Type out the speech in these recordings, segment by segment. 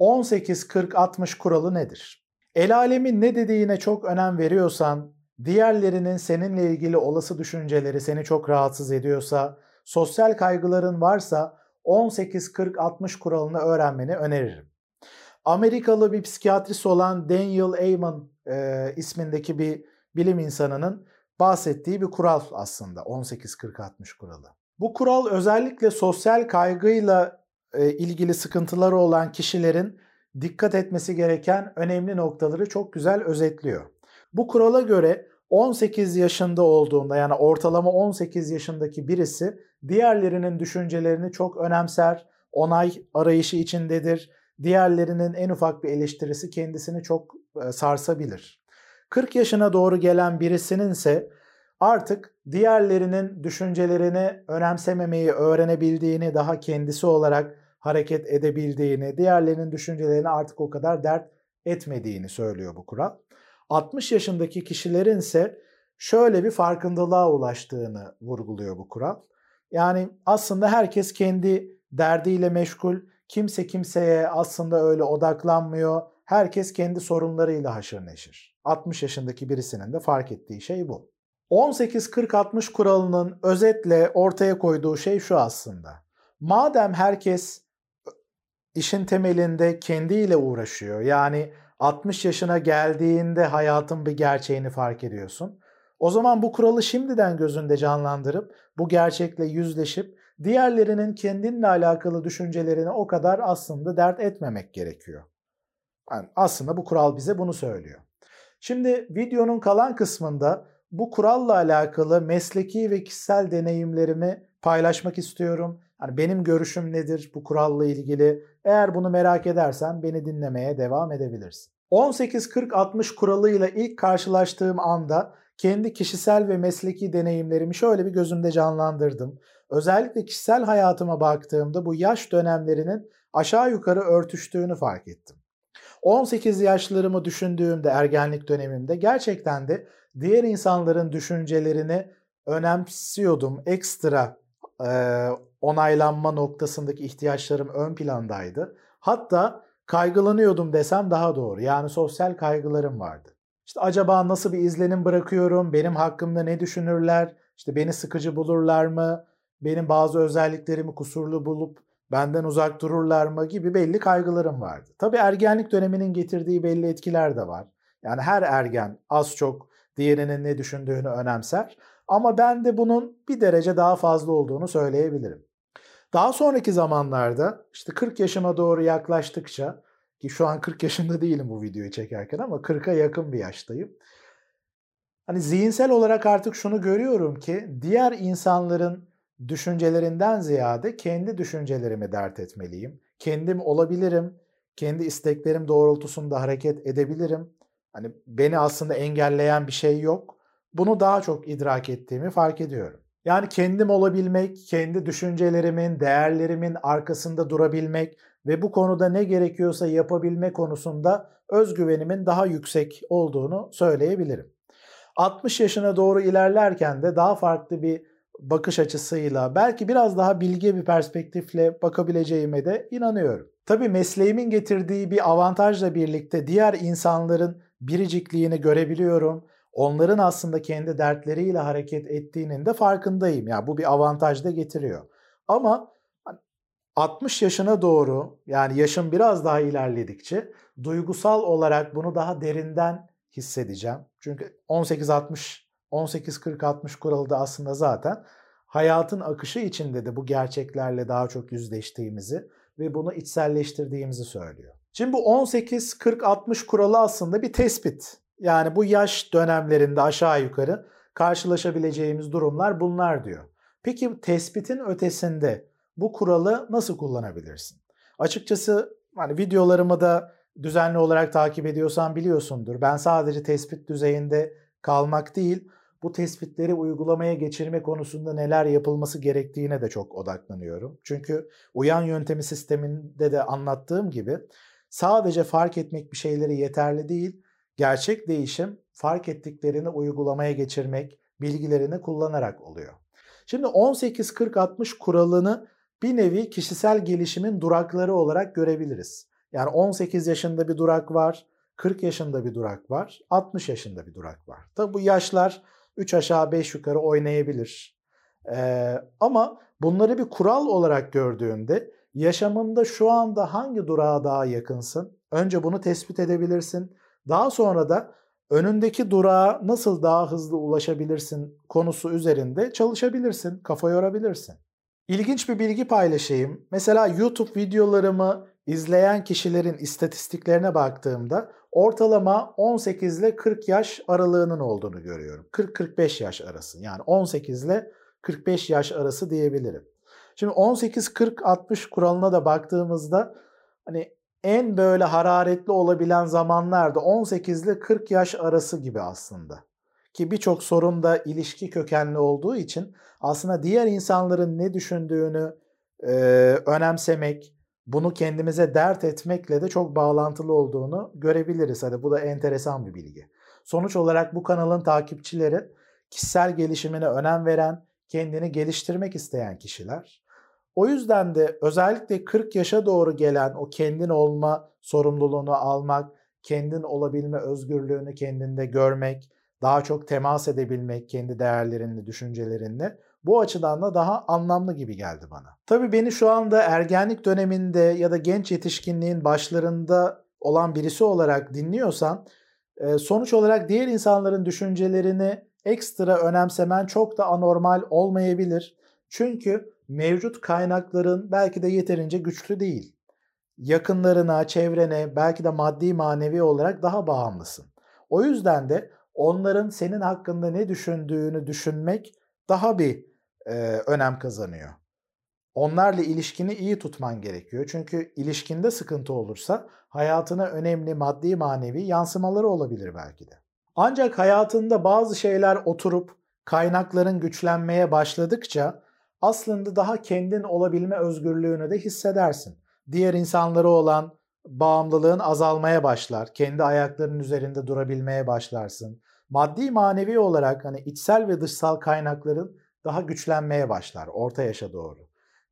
18-40-60 kuralı nedir? El alemin ne dediğine çok önem veriyorsan, diğerlerinin seninle ilgili olası düşünceleri seni çok rahatsız ediyorsa, sosyal kaygıların varsa 18-40-60 kuralını öğrenmeni öneririm. Amerikalı bir psikiyatrist olan Daniel Amen e, ismindeki bir bilim insanının bahsettiği bir kural aslında 18-40-60 kuralı. Bu kural özellikle sosyal kaygıyla e, ilgili sıkıntıları olan kişilerin dikkat etmesi gereken önemli noktaları çok güzel özetliyor. Bu kurala göre 18 yaşında olduğunda yani ortalama 18 yaşındaki birisi diğerlerinin düşüncelerini çok önemser, onay arayışı içindedir. Diğerlerinin en ufak bir eleştirisi kendisini çok e, sarsabilir. 40 yaşına doğru gelen birisinin ise artık diğerlerinin düşüncelerini önemsememeyi öğrenebildiğini, daha kendisi olarak hareket edebildiğini, diğerlerinin düşüncelerini artık o kadar dert etmediğini söylüyor bu kural. 60 yaşındaki kişilerin ise şöyle bir farkındalığa ulaştığını vurguluyor bu kural. Yani aslında herkes kendi derdiyle meşgul, kimse kimseye aslında öyle odaklanmıyor. Herkes kendi sorunlarıyla haşır neşir. 60 yaşındaki birisinin de fark ettiği şey bu. 18-40-60 kuralının özetle ortaya koyduğu şey şu aslında. Madem herkes işin temelinde kendiyle uğraşıyor. Yani 60 yaşına geldiğinde hayatın bir gerçeğini fark ediyorsun. O zaman bu kuralı şimdiden gözünde canlandırıp bu gerçekle yüzleşip diğerlerinin kendinle alakalı düşüncelerini o kadar aslında dert etmemek gerekiyor. Yani aslında bu kural bize bunu söylüyor. Şimdi videonun kalan kısmında bu kuralla alakalı mesleki ve kişisel deneyimlerimi paylaşmak istiyorum. Hani benim görüşüm nedir bu kuralla ilgili? Eğer bunu merak edersen beni dinlemeye devam edebilirsin. 18-40-60 kuralıyla ilk karşılaştığım anda kendi kişisel ve mesleki deneyimlerimi şöyle bir gözümde canlandırdım. Özellikle kişisel hayatıma baktığımda bu yaş dönemlerinin aşağı yukarı örtüştüğünü fark ettim. 18 yaşlarımı düşündüğümde ergenlik dönemimde gerçekten de diğer insanların düşüncelerini önemsiyordum. Ekstra e, onaylanma noktasındaki ihtiyaçlarım ön plandaydı. Hatta kaygılanıyordum desem daha doğru. Yani sosyal kaygılarım vardı. İşte acaba nasıl bir izlenim bırakıyorum? Benim hakkımda ne düşünürler? İşte beni sıkıcı bulurlar mı? Benim bazı özelliklerimi kusurlu bulup benden uzak dururlar mı gibi belli kaygılarım vardı. Tabii ergenlik döneminin getirdiği belli etkiler de var. Yani her ergen az çok diğerinin ne düşündüğünü önemser. Ama ben de bunun bir derece daha fazla olduğunu söyleyebilirim. Daha sonraki zamanlarda işte 40 yaşıma doğru yaklaştıkça ki şu an 40 yaşında değilim bu videoyu çekerken ama 40'a yakın bir yaştayım. Hani zihinsel olarak artık şunu görüyorum ki diğer insanların düşüncelerinden ziyade kendi düşüncelerimi dert etmeliyim. Kendim olabilirim, kendi isteklerim doğrultusunda hareket edebilirim. Hani beni aslında engelleyen bir şey yok. Bunu daha çok idrak ettiğimi fark ediyorum. Yani kendim olabilmek, kendi düşüncelerimin, değerlerimin arkasında durabilmek ve bu konuda ne gerekiyorsa yapabilme konusunda özgüvenimin daha yüksek olduğunu söyleyebilirim. 60 yaşına doğru ilerlerken de daha farklı bir bakış açısıyla belki biraz daha bilge bir perspektifle bakabileceğime de inanıyorum. Tabii mesleğimin getirdiği bir avantajla birlikte diğer insanların biricikliğini görebiliyorum. Onların aslında kendi dertleriyle hareket ettiğinin de farkındayım. Yani bu bir avantaj da getiriyor. Ama 60 yaşına doğru yani yaşım biraz daha ilerledikçe duygusal olarak bunu daha derinden hissedeceğim. Çünkü 18-60 18-40-60 kuralı da aslında zaten hayatın akışı içinde de bu gerçeklerle daha çok yüzleştiğimizi ve bunu içselleştirdiğimizi söylüyor. Şimdi bu 18-40-60 kuralı aslında bir tespit. Yani bu yaş dönemlerinde aşağı yukarı karşılaşabileceğimiz durumlar bunlar diyor. Peki tespitin ötesinde bu kuralı nasıl kullanabilirsin? Açıkçası hani videolarımı da düzenli olarak takip ediyorsan biliyorsundur. Ben sadece tespit düzeyinde kalmak değil, bu tespitleri uygulamaya geçirme konusunda neler yapılması gerektiğine de çok odaklanıyorum. Çünkü uyan yöntemi sisteminde de anlattığım gibi sadece fark etmek bir şeyleri yeterli değil. Gerçek değişim fark ettiklerini uygulamaya geçirmek, bilgilerini kullanarak oluyor. Şimdi 18-40-60 kuralını bir nevi kişisel gelişimin durakları olarak görebiliriz. Yani 18 yaşında bir durak var, 40 yaşında bir durak var, 60 yaşında bir durak var. Tabi bu yaşlar 3 aşağı 5 yukarı oynayabilir. Ee, ama bunları bir kural olarak gördüğünde yaşamında şu anda hangi durağa daha yakınsın? Önce bunu tespit edebilirsin. Daha sonra da önündeki durağa nasıl daha hızlı ulaşabilirsin konusu üzerinde çalışabilirsin, kafa yorabilirsin. İlginç bir bilgi paylaşayım. Mesela YouTube videolarımı izleyen kişilerin istatistiklerine baktığımda ortalama 18 ile 40 yaş aralığının olduğunu görüyorum. 40-45 yaş arası. Yani 18 ile 45 yaş arası diyebilirim. Şimdi 18-40-60 kuralına da baktığımızda hani en böyle hararetli olabilen zamanlarda 18 ile 40 yaş arası gibi aslında. Ki birçok sorun da ilişki kökenli olduğu için aslında diğer insanların ne düşündüğünü e, önemsemek, bunu kendimize dert etmekle de çok bağlantılı olduğunu görebiliriz. Hadi bu da enteresan bir bilgi. Sonuç olarak bu kanalın takipçileri kişisel gelişimine önem veren, kendini geliştirmek isteyen kişiler. O yüzden de özellikle 40 yaşa doğru gelen o kendin olma sorumluluğunu almak, kendin olabilme özgürlüğünü kendinde görmek, daha çok temas edebilmek kendi değerlerinle, düşüncelerinle bu açıdan da daha anlamlı gibi geldi bana. Tabii beni şu anda ergenlik döneminde ya da genç yetişkinliğin başlarında olan birisi olarak dinliyorsan sonuç olarak diğer insanların düşüncelerini ekstra önemsemen çok da anormal olmayabilir. Çünkü mevcut kaynakların belki de yeterince güçlü değil. Yakınlarına, çevrene, belki de maddi manevi olarak daha bağımlısın. O yüzden de onların senin hakkında ne düşündüğünü düşünmek daha bir e, önem kazanıyor. Onlarla ilişkini iyi tutman gerekiyor. Çünkü ilişkinde sıkıntı olursa hayatına önemli maddi manevi yansımaları olabilir belki de. Ancak hayatında bazı şeyler oturup kaynakların güçlenmeye başladıkça aslında daha kendin olabilme özgürlüğünü de hissedersin. Diğer insanlara olan bağımlılığın azalmaya başlar. Kendi ayaklarının üzerinde durabilmeye başlarsın. Maddi manevi olarak hani içsel ve dışsal kaynakların daha güçlenmeye başlar orta yaşa doğru.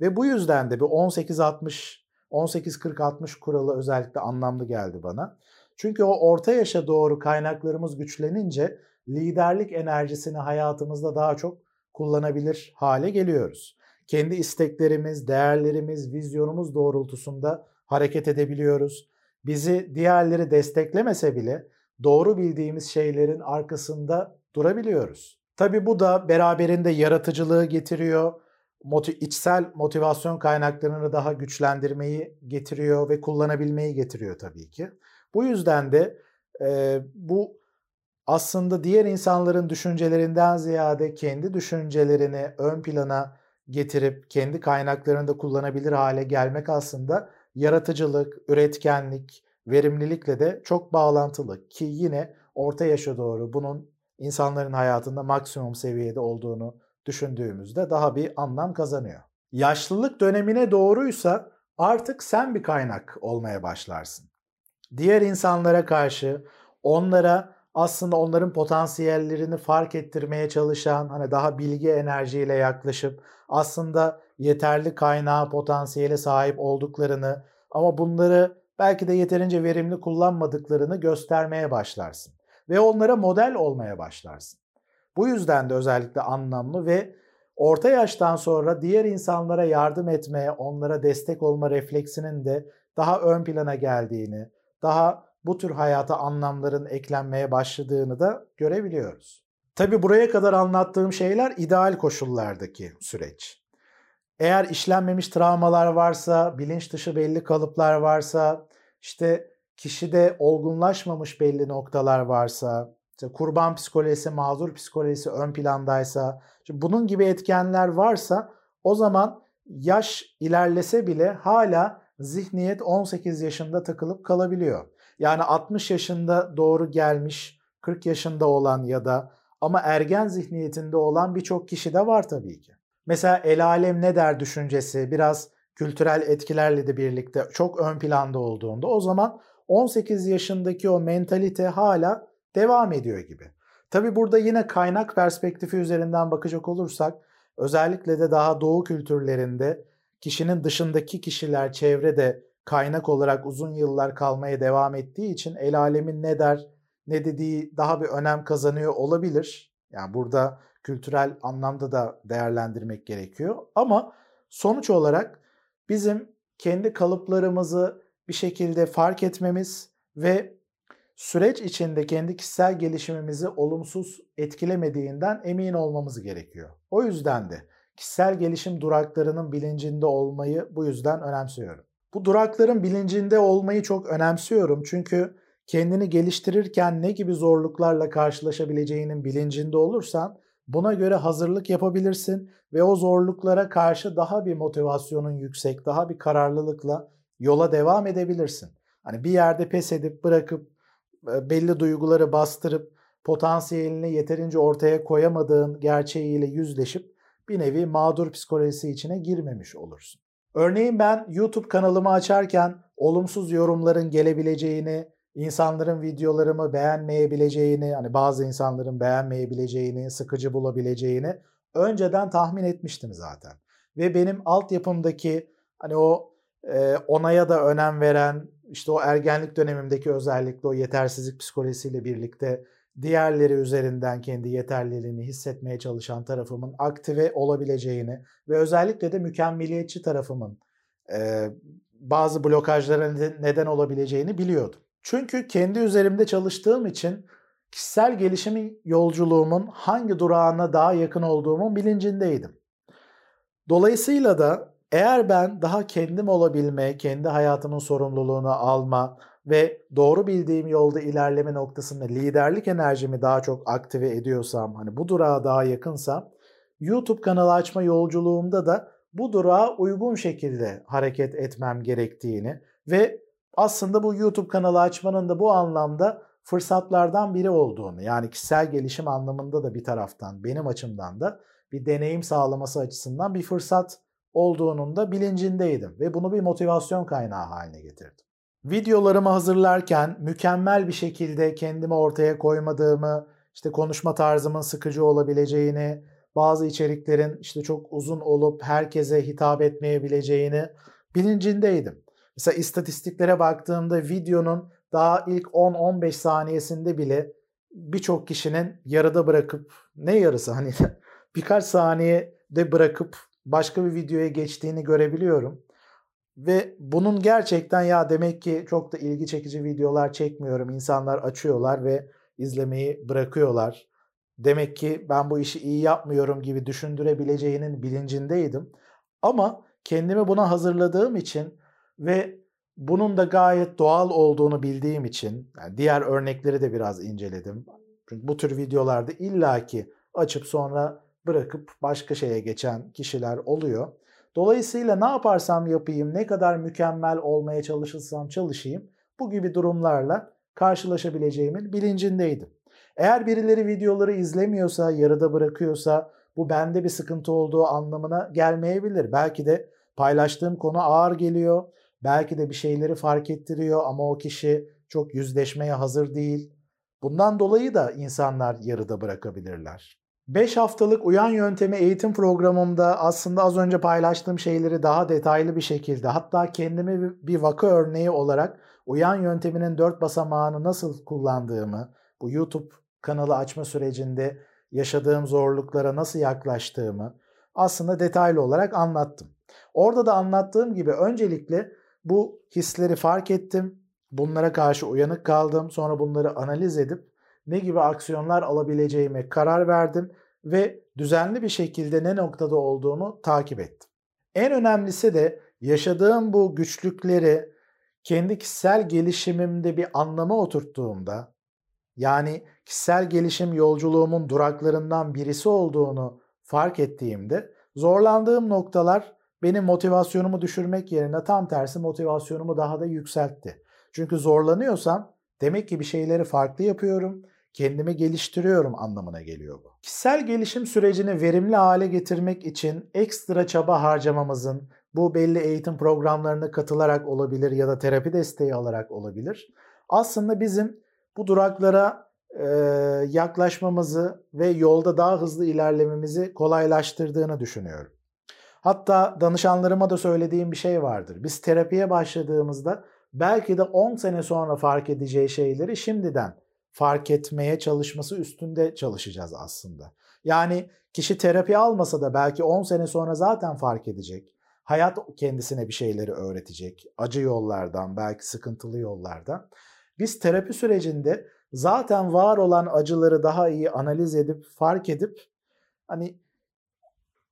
Ve bu yüzden de bir 18-60 18-40-60 kuralı özellikle anlamlı geldi bana. Çünkü o orta yaşa doğru kaynaklarımız güçlenince liderlik enerjisini hayatımızda daha çok kullanabilir hale geliyoruz. Kendi isteklerimiz, değerlerimiz, vizyonumuz doğrultusunda hareket edebiliyoruz. Bizi diğerleri desteklemese bile doğru bildiğimiz şeylerin arkasında durabiliyoruz. Tabi bu da beraberinde yaratıcılığı getiriyor, motiv- içsel motivasyon kaynaklarını daha güçlendirmeyi getiriyor ve kullanabilmeyi getiriyor tabii ki. Bu yüzden de e, bu aslında diğer insanların düşüncelerinden ziyade kendi düşüncelerini ön plana getirip kendi kaynaklarını da kullanabilir hale gelmek aslında yaratıcılık, üretkenlik, verimlilikle de çok bağlantılı ki yine orta yaşa doğru bunun insanların hayatında maksimum seviyede olduğunu düşündüğümüzde daha bir anlam kazanıyor. Yaşlılık dönemine doğruysa artık sen bir kaynak olmaya başlarsın. Diğer insanlara karşı onlara aslında onların potansiyellerini fark ettirmeye çalışan, hani daha bilgi enerjiyle yaklaşıp aslında yeterli kaynağı, potansiyele sahip olduklarını ama bunları belki de yeterince verimli kullanmadıklarını göstermeye başlarsın ve onlara model olmaya başlarsın. Bu yüzden de özellikle anlamlı ve orta yaştan sonra diğer insanlara yardım etmeye, onlara destek olma refleksinin de daha ön plana geldiğini, daha bu tür hayata anlamların eklenmeye başladığını da görebiliyoruz. Tabi buraya kadar anlattığım şeyler ideal koşullardaki süreç. Eğer işlenmemiş travmalar varsa, bilinç dışı belli kalıplar varsa, işte kişide olgunlaşmamış belli noktalar varsa, işte kurban psikolojisi, mağdur psikolojisi ön plandaysa, bunun gibi etkenler varsa o zaman yaş ilerlese bile hala zihniyet 18 yaşında takılıp kalabiliyor. Yani 60 yaşında doğru gelmiş, 40 yaşında olan ya da ama ergen zihniyetinde olan birçok kişi de var tabii ki. Mesela el alem ne der düşüncesi biraz kültürel etkilerle de birlikte çok ön planda olduğunda o zaman 18 yaşındaki o mentalite hala devam ediyor gibi. Tabi burada yine kaynak perspektifi üzerinden bakacak olursak özellikle de daha doğu kültürlerinde kişinin dışındaki kişiler çevrede kaynak olarak uzun yıllar kalmaya devam ettiği için el alemin ne der, ne dediği daha bir önem kazanıyor olabilir. Yani burada kültürel anlamda da değerlendirmek gerekiyor. Ama sonuç olarak bizim kendi kalıplarımızı bir şekilde fark etmemiz ve süreç içinde kendi kişisel gelişimimizi olumsuz etkilemediğinden emin olmamız gerekiyor. O yüzden de kişisel gelişim duraklarının bilincinde olmayı bu yüzden önemsiyorum. Bu durakların bilincinde olmayı çok önemsiyorum çünkü kendini geliştirirken ne gibi zorluklarla karşılaşabileceğinin bilincinde olursan buna göre hazırlık yapabilirsin ve o zorluklara karşı daha bir motivasyonun yüksek, daha bir kararlılıkla yola devam edebilirsin. Hani bir yerde pes edip bırakıp e, belli duyguları bastırıp potansiyelini yeterince ortaya koyamadığın gerçeğiyle yüzleşip bir nevi mağdur psikolojisi içine girmemiş olursun. Örneğin ben YouTube kanalımı açarken olumsuz yorumların gelebileceğini, insanların videolarımı beğenmeyebileceğini, hani bazı insanların beğenmeyebileceğini, sıkıcı bulabileceğini önceden tahmin etmiştim zaten. Ve benim altyapımdaki hani o e, onaya da önem veren, işte o ergenlik dönemimdeki özellikle o yetersizlik psikolojisiyle birlikte diğerleri üzerinden kendi yeterliliğini hissetmeye çalışan tarafımın aktive olabileceğini ve özellikle de mükemmeliyetçi tarafımın e, bazı blokajlara neden olabileceğini biliyordum. Çünkü kendi üzerimde çalıştığım için kişisel gelişim yolculuğumun hangi durağına daha yakın olduğumun bilincindeydim. Dolayısıyla da eğer ben daha kendim olabilme, kendi hayatımın sorumluluğunu alma ve doğru bildiğim yolda ilerleme noktasında liderlik enerjimi daha çok aktive ediyorsam, hani bu durağa daha yakınsam, YouTube kanalı açma yolculuğumda da bu durağa uygun şekilde hareket etmem gerektiğini ve aslında bu YouTube kanalı açmanın da bu anlamda fırsatlardan biri olduğunu yani kişisel gelişim anlamında da bir taraftan benim açımdan da bir deneyim sağlaması açısından bir fırsat olduğunun da bilincindeydim ve bunu bir motivasyon kaynağı haline getirdim. Videolarımı hazırlarken mükemmel bir şekilde kendimi ortaya koymadığımı, işte konuşma tarzımın sıkıcı olabileceğini, bazı içeriklerin işte çok uzun olup herkese hitap etmeyebileceğini bilincindeydim. Mesela istatistiklere baktığımda videonun daha ilk 10-15 saniyesinde bile birçok kişinin yarıda bırakıp ne yarısı hani birkaç saniyede bırakıp başka bir videoya geçtiğini görebiliyorum. Ve bunun gerçekten ya demek ki çok da ilgi çekici videolar çekmiyorum. İnsanlar açıyorlar ve izlemeyi bırakıyorlar. Demek ki ben bu işi iyi yapmıyorum gibi düşündürebileceğinin bilincindeydim. Ama kendimi buna hazırladığım için ve bunun da gayet doğal olduğunu bildiğim için yani diğer örnekleri de biraz inceledim. Çünkü bu tür videolarda illaki açıp sonra bırakıp başka şeye geçen kişiler oluyor. Dolayısıyla ne yaparsam yapayım, ne kadar mükemmel olmaya çalışırsam çalışayım bu gibi durumlarla karşılaşabileceğimin bilincindeydim. Eğer birileri videoları izlemiyorsa, yarıda bırakıyorsa bu bende bir sıkıntı olduğu anlamına gelmeyebilir. Belki de paylaştığım konu ağır geliyor. Belki de bir şeyleri fark ettiriyor ama o kişi çok yüzleşmeye hazır değil. Bundan dolayı da insanlar yarıda bırakabilirler. 5 haftalık uyan yöntemi eğitim programımda aslında az önce paylaştığım şeyleri daha detaylı bir şekilde hatta kendimi bir vaka örneği olarak uyan yönteminin 4 basamağını nasıl kullandığımı, bu YouTube kanalı açma sürecinde yaşadığım zorluklara nasıl yaklaştığımı aslında detaylı olarak anlattım. Orada da anlattığım gibi öncelikle bu hisleri fark ettim. Bunlara karşı uyanık kaldım. Sonra bunları analiz edip ne gibi aksiyonlar alabileceğime karar verdim ve düzenli bir şekilde ne noktada olduğumu takip ettim. En önemlisi de yaşadığım bu güçlükleri kendi kişisel gelişimimde bir anlama oturttuğumda yani kişisel gelişim yolculuğumun duraklarından birisi olduğunu fark ettiğimde zorlandığım noktalar benim motivasyonumu düşürmek yerine tam tersi motivasyonumu daha da yükseltti. Çünkü zorlanıyorsam demek ki bir şeyleri farklı yapıyorum, kendimi geliştiriyorum anlamına geliyor bu. Kişisel gelişim sürecini verimli hale getirmek için ekstra çaba harcamamızın bu belli eğitim programlarına katılarak olabilir ya da terapi desteği alarak olabilir. Aslında bizim bu duraklara e, yaklaşmamızı ve yolda daha hızlı ilerlememizi kolaylaştırdığını düşünüyorum. Hatta danışanlarıma da söylediğim bir şey vardır. Biz terapiye başladığımızda belki de 10 sene sonra fark edeceği şeyleri şimdiden fark etmeye çalışması üstünde çalışacağız aslında. Yani kişi terapi almasa da belki 10 sene sonra zaten fark edecek. Hayat kendisine bir şeyleri öğretecek. Acı yollardan, belki sıkıntılı yollardan. Biz terapi sürecinde zaten var olan acıları daha iyi analiz edip, fark edip hani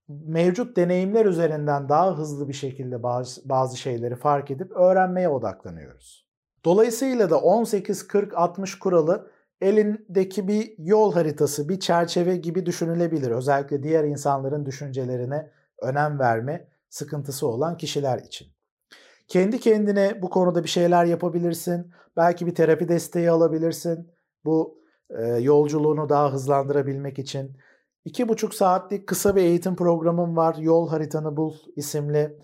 mevcut deneyimler üzerinden daha hızlı bir şekilde bazı, bazı şeyleri fark edip öğrenmeye odaklanıyoruz. Dolayısıyla da 18-40-60 kuralı elindeki bir yol haritası, bir çerçeve gibi düşünülebilir. Özellikle diğer insanların düşüncelerine önem verme sıkıntısı olan kişiler için. Kendi kendine bu konuda bir şeyler yapabilirsin. Belki bir terapi desteği alabilirsin. Bu e, yolculuğunu daha hızlandırabilmek için. İki buçuk saatlik kısa bir eğitim programım var. Yol Haritanı Bul isimli.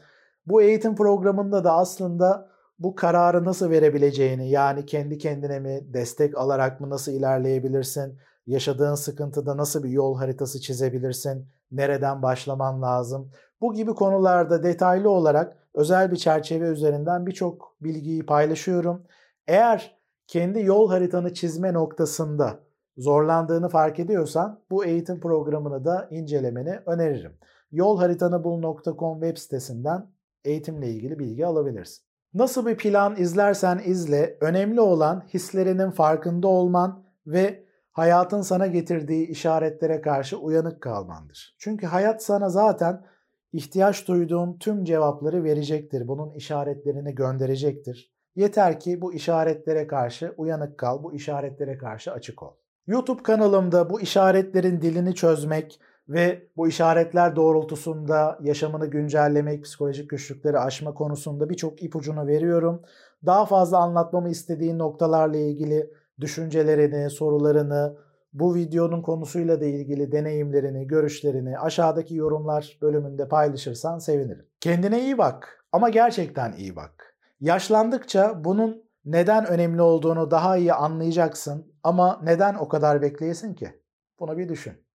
Bu eğitim programında da aslında bu kararı nasıl verebileceğini yani kendi kendine mi destek alarak mı nasıl ilerleyebilirsin? Yaşadığın sıkıntıda nasıl bir yol haritası çizebilirsin? Nereden başlaman lazım? Bu gibi konularda detaylı olarak özel bir çerçeve üzerinden birçok bilgiyi paylaşıyorum. Eğer kendi yol haritanı çizme noktasında zorlandığını fark ediyorsan bu eğitim programını da incelemeni öneririm. Yolharitanıbul.com web sitesinden eğitimle ilgili bilgi alabilirsin. Nasıl bir plan izlersen izle, önemli olan hislerinin farkında olman ve hayatın sana getirdiği işaretlere karşı uyanık kalmandır. Çünkü hayat sana zaten ihtiyaç duyduğun tüm cevapları verecektir. Bunun işaretlerini gönderecektir. Yeter ki bu işaretlere karşı uyanık kal, bu işaretlere karşı açık ol. YouTube kanalımda bu işaretlerin dilini çözmek ve bu işaretler doğrultusunda yaşamını güncellemek, psikolojik güçlükleri aşma konusunda birçok ipucunu veriyorum. Daha fazla anlatmamı istediğin noktalarla ilgili düşüncelerini, sorularını, bu videonun konusuyla da ilgili deneyimlerini, görüşlerini aşağıdaki yorumlar bölümünde paylaşırsan sevinirim. Kendine iyi bak ama gerçekten iyi bak. Yaşlandıkça bunun neden önemli olduğunu daha iyi anlayacaksın ama neden o kadar bekleyesin ki? Bunu bir düşün.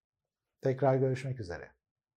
Tekrar görüşmek üzere.